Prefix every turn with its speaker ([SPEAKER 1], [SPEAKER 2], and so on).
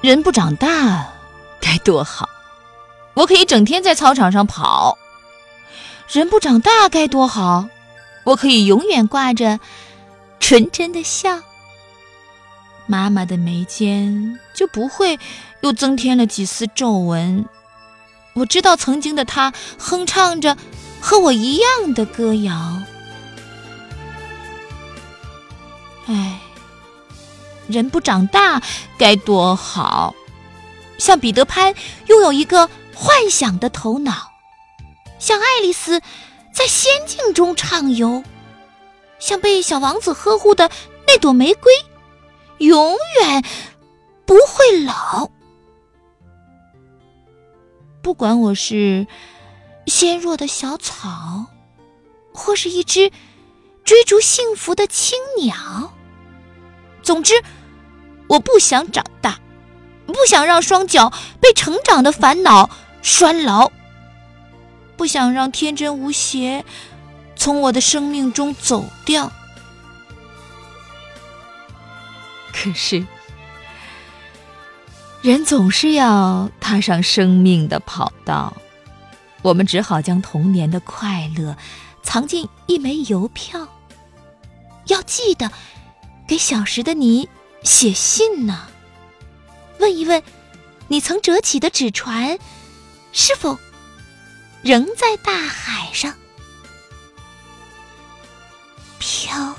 [SPEAKER 1] 人不长大该多好！我可以整天在操场上跑。人不长大该多好！我可以永远挂着纯真的笑。妈妈的眉间就不会又增添了几丝皱纹。我知道曾经的她哼唱着和我一样的歌谣。唉，人不长大该多好！像彼得潘拥有一个幻想的头脑，像爱丽丝在仙境中畅游，像被小王子呵护的那朵玫瑰，永远不会老。不管我是纤弱的小草，或是一只追逐幸福的青鸟。总之，我不想长大，不想让双脚被成长的烦恼拴牢，不想让天真无邪从我的生命中走掉。可是，人总是要踏上生命的跑道，我们只好将童年的快乐藏进一枚邮票。要记得。给小时的你写信呢？问一问，你曾折起的纸船，是否仍在大海上飘？